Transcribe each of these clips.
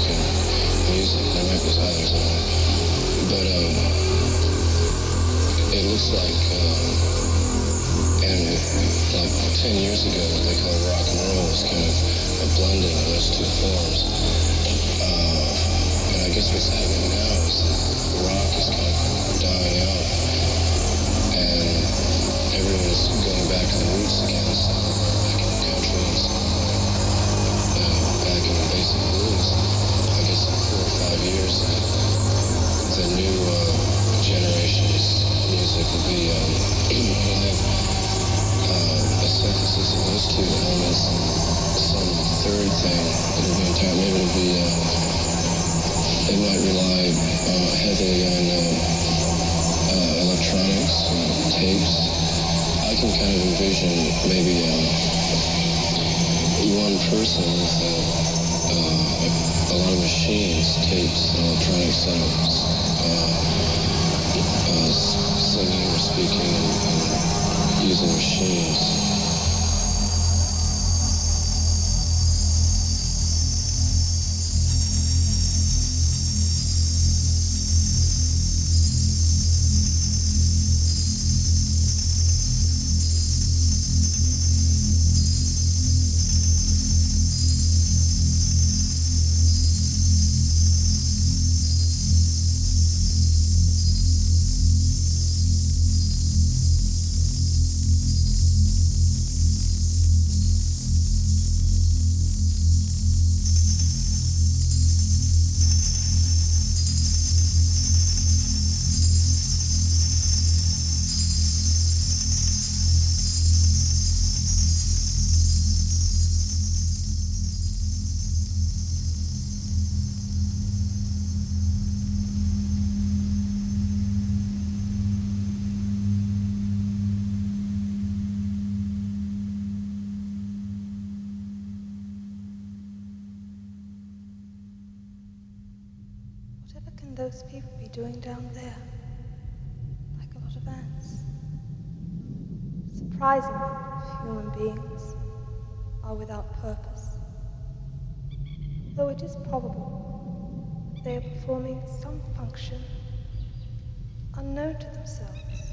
On it. Looks like, uh, and like 10 years ago, what they called rock and roll was kind of a blending of those two forms. Uh, and I guess what's happening now is rock is kind of dying out, and going back to the roots again. Years, the new uh, generation's music will be um, will have uh, a synthesis of those two elements and some third thing. It'll be entire. Maybe it'll be. Uh, it might rely uh, heavily on uh, uh, electronics, uh, tapes. I can kind of envision maybe um, one person with uh, a lot of machines, tapes, and electronic setups, uh, uh, singing or speaking and, and using machines. Beings are without purpose. Though it is probable they are performing some function unknown to themselves.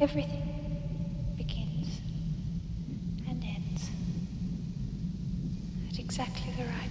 Everything exactly the right